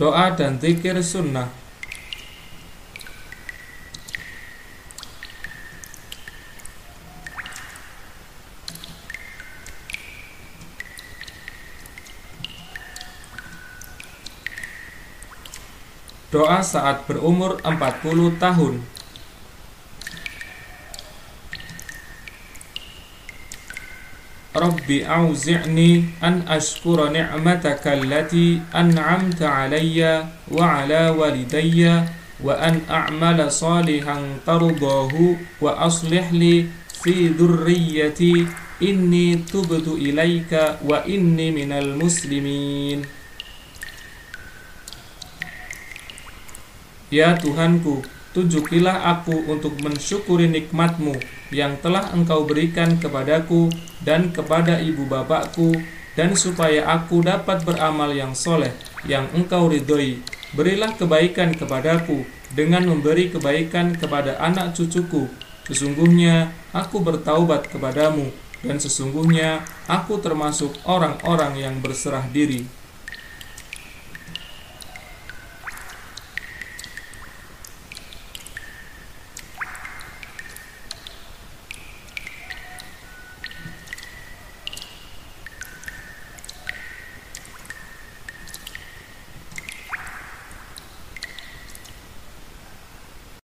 Doa dan zikir sunnah. Doa saat berumur 40 tahun ربي أوزعني أن أشكر نعمتك التي أنعمت علي وعلى والدي وأن أعمل صالحا ترضاه وأصلح لي في ذريتي. إني تبت إليك وإني من المسلمين. يا تهانكو. Tunjukilah aku untuk mensyukuri nikmatmu yang telah engkau berikan kepadaku dan kepada ibu bapakku dan supaya aku dapat beramal yang soleh yang engkau ridhoi. Berilah kebaikan kepadaku dengan memberi kebaikan kepada anak cucuku. Sesungguhnya aku bertaubat kepadamu dan sesungguhnya aku termasuk orang-orang yang berserah diri